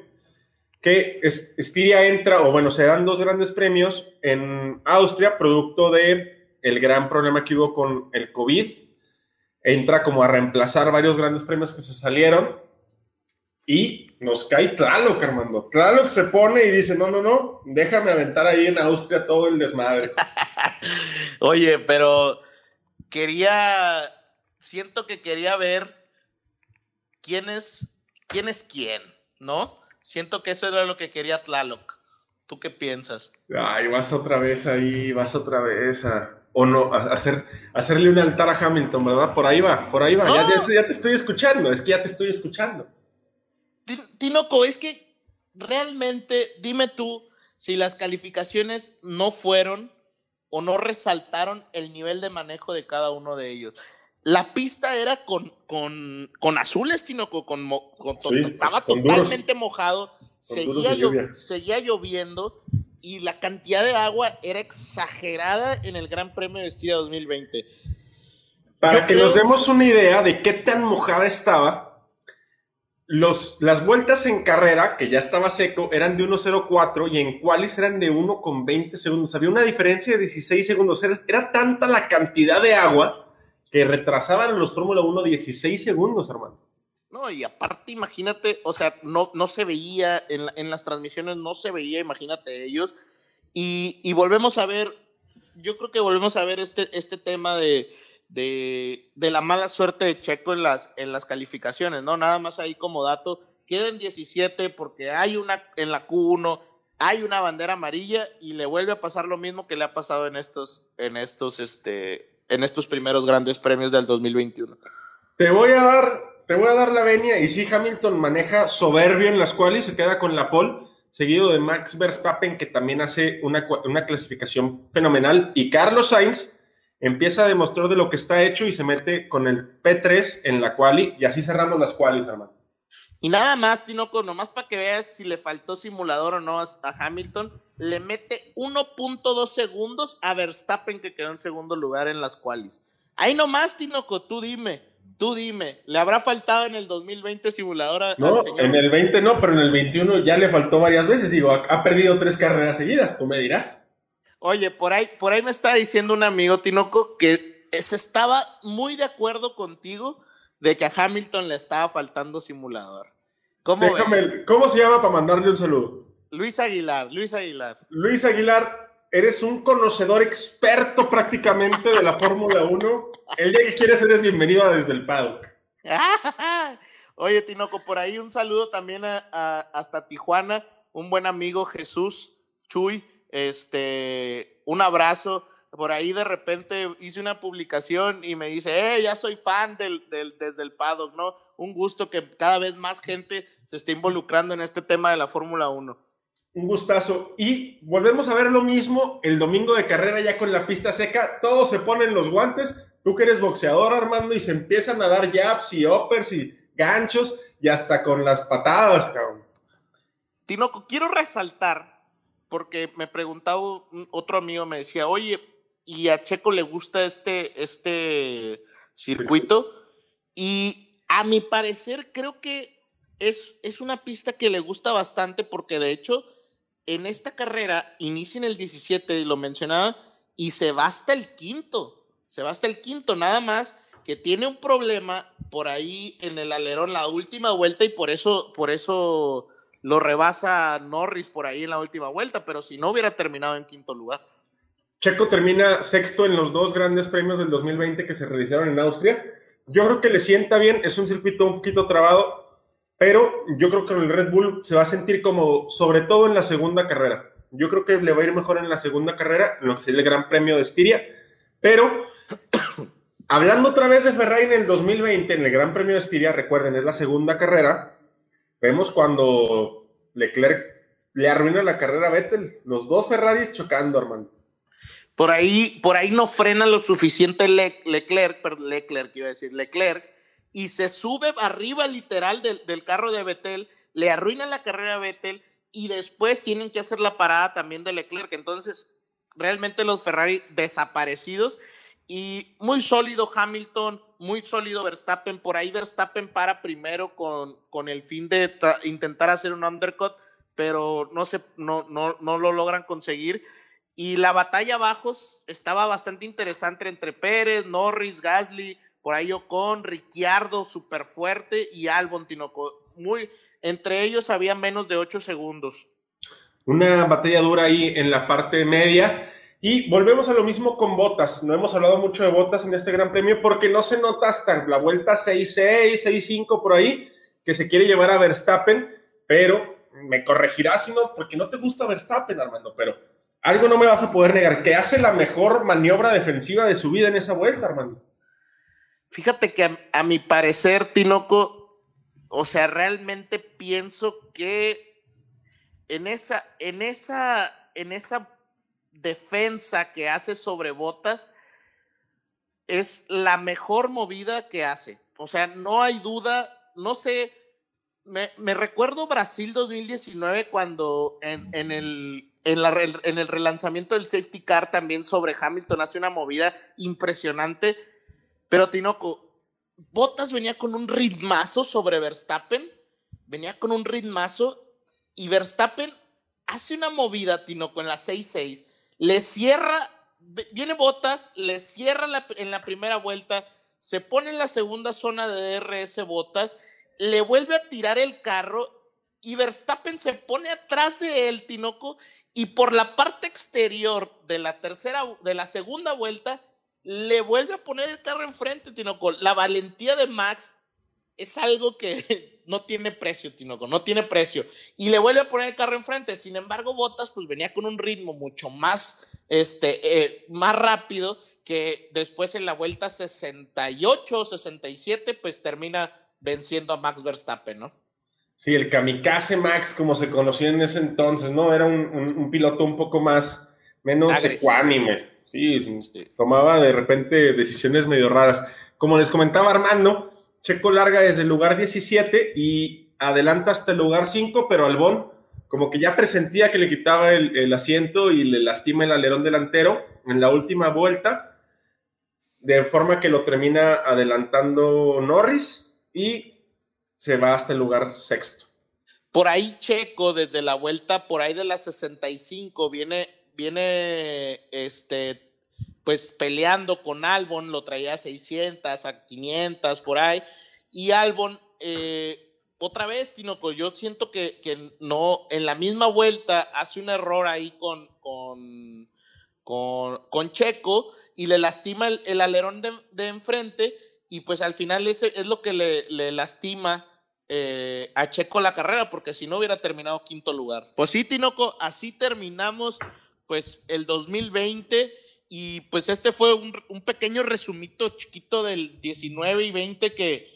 que Estiria entra, o bueno, se dan dos grandes premios en Austria, producto de el gran problema que hubo con el COVID entra como a reemplazar varios grandes premios que se salieron y nos cae Tlaloc, Armando. Tlaloc se pone y dice, no, no, no, déjame aventar ahí en Austria todo el desmadre. Oye, pero quería, siento que quería ver quién es, quién es quién, ¿no? Siento que eso era lo que quería Tlaloc. ¿Tú qué piensas? Ay, vas otra vez ahí, vas otra vez a o no, hacer, hacerle un altar a Hamilton, ¿verdad? Por ahí va, por ahí va. Ya, te estoy escuchando, es que ya te estoy escuchando. Tinoco, es que realmente, dime tú, si las calificaciones no fueron o no resaltaron el nivel de manejo de cada uno de ellos. La pista era con, con, con azules, Tinoco, con, estaba totalmente mojado, seguía, seguía lloviendo y la cantidad de agua era exagerada en el Gran Premio de Estiria 2020. Para que nos demos una idea de qué tan mojada estaba, las vueltas en carrera, que ya estaba seco, eran de 1.04 y en cuales eran de 1.20 segundos. Había una diferencia de 16 segundos. Era, era tanta la cantidad de agua que retrasaban los Fórmula 1 16 segundos, hermano. No, y aparte, imagínate, o sea, no, no se veía, en, en las transmisiones no se veía, imagínate ellos. Y, y, volvemos a ver, yo creo que volvemos a ver este, este tema de, de, de, la mala suerte de Checo en las, en las calificaciones, ¿no? Nada más ahí como dato, quedan 17 porque hay una en la Q1, hay una bandera amarilla y le vuelve a pasar lo mismo que le ha pasado en estos, en estos, este, en estos primeros grandes premios del 2021. Te voy a dar te voy a dar la venia. Y sí, Hamilton maneja soberbio en las cuales se queda con la pole, seguido de Max Verstappen, que también hace una, una clasificación fenomenal. Y Carlos Sainz empieza a demostrar de lo que está hecho y se mete con el P3 en la quali. Y así cerramos las qualis, hermano. Y nada más, Tinoco, nomás para que veas si le faltó simulador o no a Hamilton, le mete 1.2 segundos a Verstappen, que quedó en segundo lugar en las qualis. Ahí nomás, Tinoco, tú dime. Tú dime, ¿le habrá faltado en el 2020 simulador No, en el 20 no, pero en el 21 ya le faltó varias veces. Digo, ha, perdido tres carreras seguidas, tú me dirás. Oye, por ahí, por ahí me está diciendo un amigo, Tinoco, que se estaba muy de acuerdo contigo de que a Hamilton le estaba faltando simulador. ¿Cómo, ¿cómo se llama para mandarle un saludo? Luis Aguilar, Luis Aguilar. Luis Aguilar, eres un conocedor experto prácticamente de la Fórmula 1. El día que quieres eres bienvenido a desde el paddock. Oye, Tinoco, por ahí un saludo también a, hasta Tijuana, un buen amigo Jesús Chuy, este, un abrazo. Por ahí de repente hice una publicación y me dice, eh, ya soy fan del, del, desde el paddock, ¿no? Un gusto que cada vez más gente se esté involucrando en este tema de la Fórmula 1. Un gustazo. Y volvemos a ver lo mismo el domingo de carrera ya con la pista seca. Todos se ponen los guantes. Tú que eres boxeador, Armando, y se empiezan a dar jabs y uppers y ganchos y hasta con las patadas, cabrón. Tinoco, quiero resaltar, porque me preguntaba otro amigo, me decía, oye, ¿y a Checo le gusta este, este circuito? Y a mi parecer creo que es, es una pista que le gusta bastante porque de hecho en esta carrera inicia en el 17, lo mencionaba, y se va hasta el quinto. Se va hasta el quinto, nada más que tiene un problema por ahí en el alerón la última vuelta y por eso, por eso lo rebasa Norris por ahí en la última vuelta, pero si no hubiera terminado en quinto lugar. Checo termina sexto en los dos grandes premios del 2020 que se realizaron en Austria. Yo creo que le sienta bien, es un circuito un poquito trabado, pero yo creo que el Red Bull se va a sentir como, sobre todo en la segunda carrera. Yo creo que le va a ir mejor en la segunda carrera, en lo que sería el Gran Premio de Estiria. Pero, hablando otra vez de Ferrari en el 2020, en el Gran Premio de Estiria, recuerden, es la segunda carrera. Vemos cuando Leclerc le arruina la carrera a Vettel. Los dos Ferraris chocando, hermano. Por ahí, por ahí no frena lo suficiente Leclerc, perdón, Leclerc, iba a decir, Leclerc, y se sube arriba literal del, del carro de Betel, le arruina la carrera a Betel y después tienen que hacer la parada también de Leclerc. Entonces, realmente los Ferrari desaparecidos y muy sólido Hamilton, muy sólido Verstappen. Por ahí Verstappen para primero con, con el fin de intentar hacer un undercut, pero no, se, no, no, no lo logran conseguir. Y la batalla bajos estaba bastante interesante entre Pérez, Norris, Gasly, por ahí con Ricciardo súper fuerte y Albon Tinoco. Muy, entre ellos había menos de 8 segundos. Una batalla dura ahí en la parte media. Y volvemos a lo mismo con Botas. No hemos hablado mucho de Botas en este Gran Premio porque no se nota hasta la vuelta 6-6, 6-5 por ahí que se quiere llevar a Verstappen, pero me corregirás si no, porque no te gusta Verstappen, Armando, pero algo no me vas a poder negar, que hace la mejor maniobra defensiva de su vida en esa vuelta, Armando. Fíjate que a, mi parecer, Tinoco, o sea, realmente pienso que en esa, en esa, en esa defensa que hace sobre botas, es la mejor movida que hace. O sea, no hay duda, no sé, me, recuerdo Brasil 2019 cuando en, el, en el relanzamiento del safety car también sobre Hamilton hace una movida impresionante. Pero Tinoco, Bottas venía con un ritmazo sobre Verstappen, venía con un ritmazo y Verstappen hace una movida, Tinoco, en la 6-6, le cierra, viene Bottas, le cierra en la primera vuelta, se pone en la segunda zona de DRS Bottas, le vuelve a tirar el carro y Verstappen se pone atrás de él, Tinoco, y por la parte exterior de la tercera, de la segunda vuelta, le vuelve a poner el carro enfrente, Tinoco. La valentía de Max es algo que no tiene precio, Tinoco, no tiene precio. Y le vuelve a poner el carro enfrente. Sin embargo, Bottas pues venía con un ritmo mucho más, este, eh, más rápido que después en la vuelta 68 67 pues termina venciendo a Max Verstappen, ¿no? Sí, el kamikaze Max, como se conocía en ese entonces, ¿no? Era un, piloto un poco más, menos ecuánime. Sí, tomaba de repente decisiones medio raras. Como les comentaba Armando, Checo larga desde el lugar 17 y adelanta hasta el lugar 5, pero Albón como que ya presentía que le quitaba el, asiento y le lastima el alerón delantero en la última vuelta, de forma que lo termina adelantando Norris y se va hasta el lugar sexto. Por ahí Checo, desde la vuelta por ahí de las 65, viene, viene este, pues peleando con Albon, lo traía a 600, a 500, por ahí, y Albon, eh, otra vez, Tinoco, yo siento que, que, no, en la misma vuelta hace un error ahí con, con, con, Checo y le lastima el, alerón de, enfrente y pues al final ese es lo que le, le lastima eh, a Checo la carrera, porque si no hubiera terminado quinto lugar. Pues sí, Tinoco, así terminamos pues el 2020 y pues este fue un, pequeño resumito chiquito del 19 y 20 que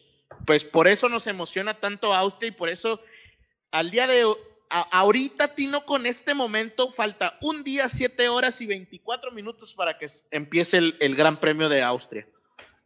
pues por eso nos emociona tanto Austria y por eso al día de ahorita Tino con este momento falta un día, 7 horas y 24 minutos para que empiece el, el Gran Premio de Austria.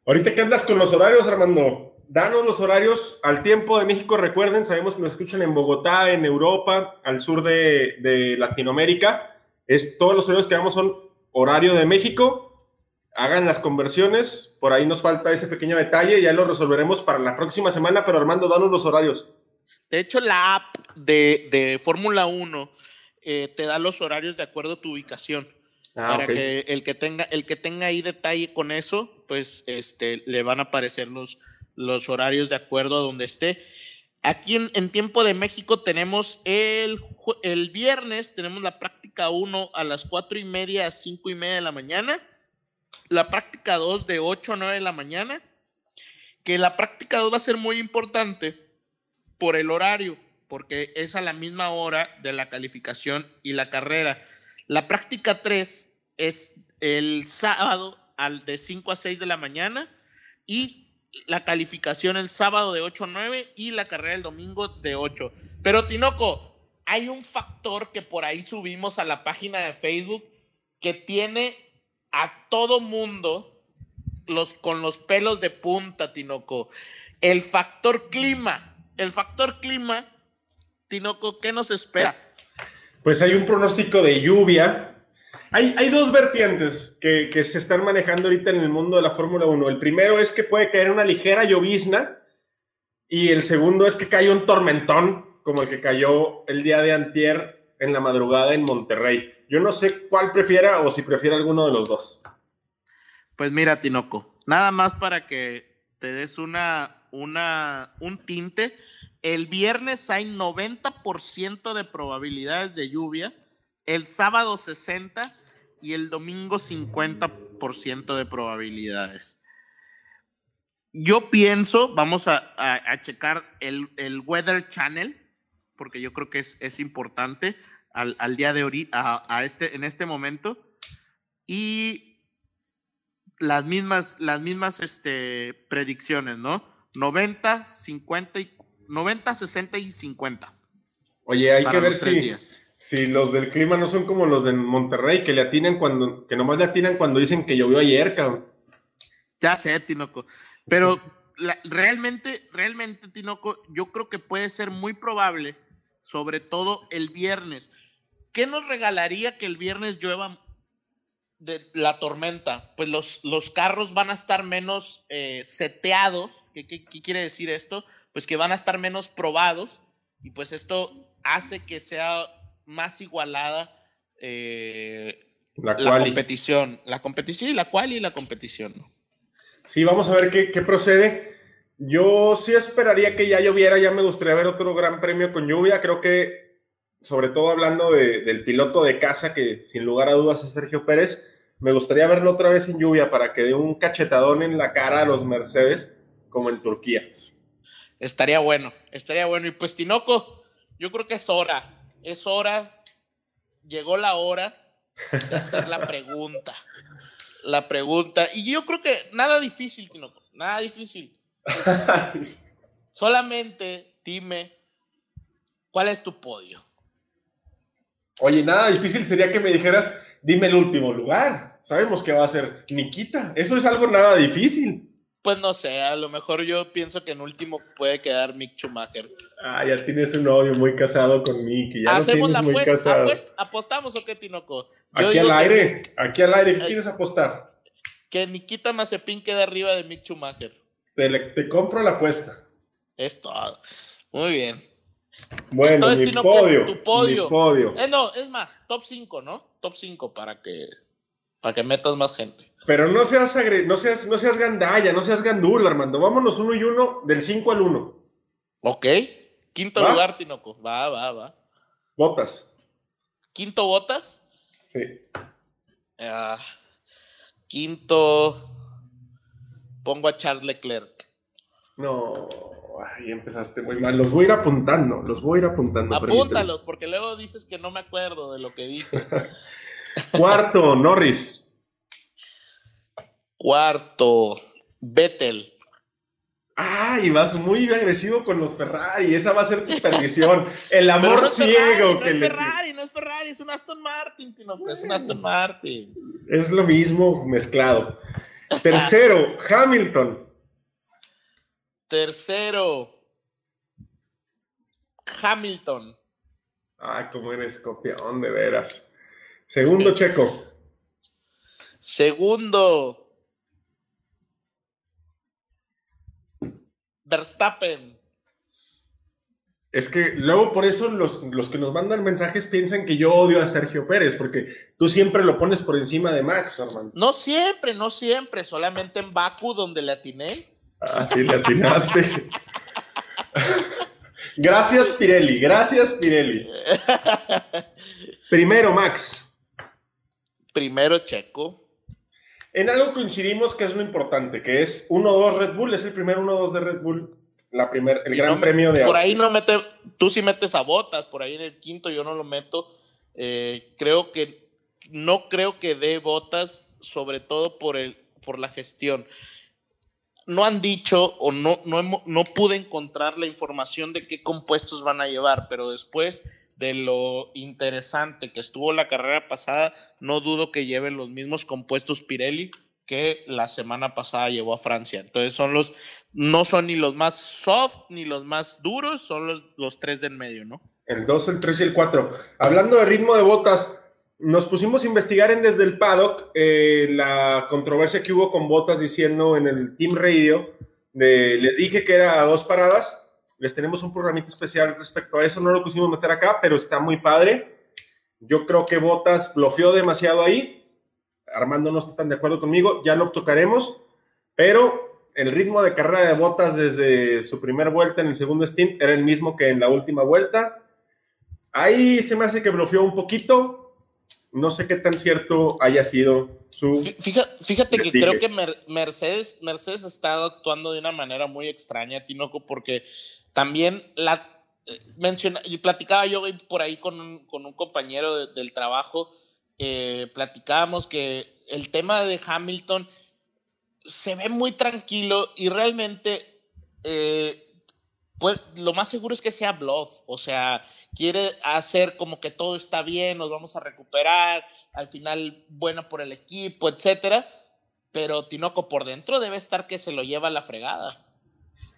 Ahorita que andas con los horarios, Armando, danos los horarios al tiempo de México. Recuerden, sabemos que nos escuchan en Bogotá, en Europa, al sur de, Latinoamérica. Es, todos los horarios que damos son horario de México. Hagan las conversiones. Por ahí nos falta ese pequeño detalle. Ya lo resolveremos para la próxima semana. Pero Armando, danos los horarios. De hecho, la app de, Fórmula 1 eh, te da los horarios de acuerdo a tu ubicación. Ah, para que el que tenga el que tenga ahí detalle con eso, pues este le van a aparecer los, los horarios de acuerdo a donde esté. Aquí en, tiempo de México tenemos el, el viernes, tenemos la práctica 1 a las 4 y media a 5 y media de la mañana, la práctica 2 de 8 a 9 de la mañana, que la práctica 2 va a ser muy importante por el horario, porque es a la misma hora de la calificación y la carrera. La práctica 3 es el sábado al de 5 a 6 de la mañana y la calificación el sábado de 8 a 9 y la carrera el domingo de 8. Pero Tinoco, hay un factor que por ahí subimos a la página de Facebook que tiene a todo mundo los, con los pelos de punta, Tinoco. El factor clima. El factor clima, Tinoco, ¿qué nos espera? Pues hay un pronóstico de lluvia hay, dos vertientes que, se están manejando ahorita en el mundo de la Fórmula 1. El primero es que puede caer una ligera llovizna y el segundo es que cae un tormentón como el que cayó el día de antier en la madrugada en Monterrey. Yo no sé cuál prefiera o si prefiere alguno de los dos. Pues mira, Tinoco, nada más para que te des una, una, un tinte. El viernes hay 90% de probabilidades de lluvia, el sábado 60 y el domingo 50% de probabilidades. Yo pienso, vamos a, checar el, Weather Channel, porque yo creo que es, es importante al, día de hoy, a, este, en este momento. Y las mismas, las mismas este, predicciones, ¿no? 90, 50 y 90, 60 y 50. Oye, hay que ver si, días. Si los del clima no son como los de Monterrey, que le atinan cuando, que nomás le atinan cuando dicen que llovió ayer, cabrón. Ya sé, Tinoco. Pero realmente, realmente, Tinoco, yo creo que puede ser muy probable, sobre todo el viernes. ¿qué nos regalaría que el viernes llueva de la tormenta? Pues los, los carros van a estar menos eh, seteados. ¿Qué, ¿Qué, quiere decir esto? Pues que van a estar menos probados y pues esto hace que sea más igualada eh, la, competición. La competición y la cual y la competición. Sí, vamos a ver qué, qué procede. Yo sí esperaría que ya lloviera, ya me gustaría ver otro gran premio con lluvia. Creo que, sobre todo hablando del piloto de casa, que sin lugar a dudas es Sergio Pérez, me gustaría verlo otra vez en lluvia para que dé un cachetadón en la cara a los Mercedes, como en Turquía. Estaría bueno, estaría bueno. Y pues Tinoco, yo creo que es hora, es hora, llegó la hora de hacer la pregunta. La pregunta. Y yo creo que nada difícil, Tinoco, nada difícil. Solamente dime cuál es tu podio. Oye, nada difícil sería que me dijeras, dime el último lugar. Sabemos que va a ser Nikita. Eso es algo nada difícil. Pues no sé, a lo mejor yo pienso que en último puede quedar Mick Schumacher. Ah, ya tienes un novio muy casado con Mick. Ya Hacemos la muy casado. ¿Apostamos o qué, Tinoco? aquí al aire, aquí al aire, ¿qué quieres apostar? Que Nikita Mazepin quede arriba de Mick Schumacher. Te, compro la apuesta. Es todo. Muy bien. Bueno, mi, podio, tu podio. podio. Eh, no, es más, top 5, ¿no? Top 5 para que, para que metas más gente. Pero no seas, no seas, no seas gandalla, no seas gandula, Armando. Vámonos uno y uno, del 5 al 1. Ok. Quinto lugar, Tinoco. Va, va, va. Botas. ¿Quinto botas? Sí. Ah, quinto. Pongo a Charles Leclerc. No, ahí empezaste muy mal. Los voy a ir apuntando, los voy a ir apuntando. Apúntalos, porque luego dices que no me acuerdo de lo que dije. Cuarto, Norris. Cuarto, Vettel. Ah, y vas muy agresivo con los Ferrari. Esa va a ser tu perdición. El amor ciego no que es Ferrari, no es Ferrari, es un Aston Martin, es un Aston Martin. Es lo mismo mezclado. Tercero, Hamilton. Tercero, Hamilton. Ah, cómo eres copión, de veras. Segundo, Checo. Segundo, Verstappen. Es que luego por eso los, que nos mandan mensajes piensan que yo odio a Sergio Pérez, porque tú siempre lo pones por encima de Max, hermano. No siempre, no siempre, solamente en Baku donde le atiné. Ah, sí, le atinaste. gracias, Pirelli, gracias, Pirelli. Primero, Max. Primero, Checo. En algo coincidimos que es lo importante, que es 1-2 Red Bull, es el primer 1-2 de Red Bull la primer, el gran premio de Por ahí no mete, tú sí metes a botas, por ahí en el quinto yo no lo meto. Eh, creo que, no creo que dé botas, sobre todo por, el, por la gestión. No han dicho o no, no, no pude encontrar la información de qué compuestos van a llevar, pero después de lo interesante que estuvo la carrera pasada, no dudo que lleven los mismos compuestos Pirelli que la semana pasada llevó a Francia. Entonces son los, no son ni los más soft ni los más duros, son los, los tres del medio, ¿no? El 2, el 3 y el 4. Hablando de ritmo de botas, nos pusimos a investigar desde el paddock eh, la controversia que hubo con botas diciendo en el Team Radio, de, les dije que era dos paradas, les tenemos un programito especial respecto a eso, no lo pusimos meter acá, pero está muy padre. Yo creo que Botas bloqueó demasiado ahí Armando no está tan de acuerdo conmigo, ya lo tocaremos, pero el ritmo de carrera de botas desde su primera vuelta en el segundo stint era el mismo que en la última vuelta. Ahí se me hace que bloqueó un poquito. No sé qué tan cierto haya sido su. Fíjate, que creo que Mercedes, Mercedes está actuando de una manera muy extraña, Tinoco, porque también la eh, menciona, platicaba yo por ahí con un, con un compañero del trabajo eh, platicábamos que el tema de Hamilton se ve muy tranquilo y realmente eh, pues, lo más seguro es que sea bluff, o sea, quiere hacer como que todo está bien, nos vamos a recuperar, al final bueno por el equipo, etcétera, pero Tinoco por dentro debe estar que se lo lleva la fregada.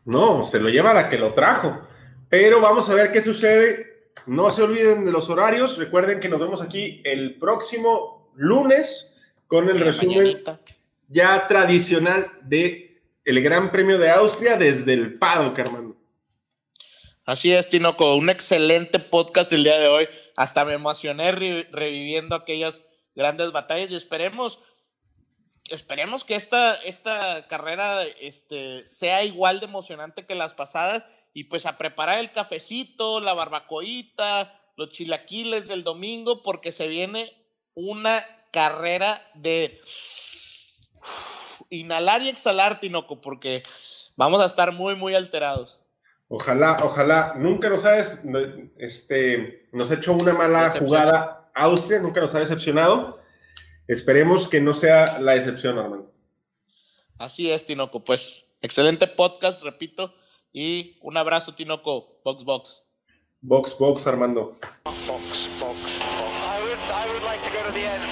No, se lo lleva la que lo trajo. Pero vamos a ver qué sucede no se olviden de los horarios. Recuerden que nos vemos aquí el próximo lunes con el resumen ya tradicional de el Gran Premio de Austria desde el Pado, Armando. Así es, Tinoco, un excelente podcast el día de hoy. Hasta me emocioné reviviendo aquellas grandes batallas y esperemos, esperemos que esta, esta carrera este, sea igual de emocionante que las pasadas y pues a preparar el cafecito, la barbacoita, los chilaquiles del domingo porque se viene una carrera de inhalar y exhalar, Tinoco, porque vamos a estar muy, muy alterados. Ojalá, ojalá. Nunca nos sabes, este, nos ha hecho una mala jugada Austria, nunca nos ha decepcionado. Esperemos que no sea la excepción, Armando. Así es, Tinoco. Pues excelente podcast, repito. Y un abrazo, Tinoco. Box, box. Box, box, Armando. Box, box, box. I would, I would like to go to the end.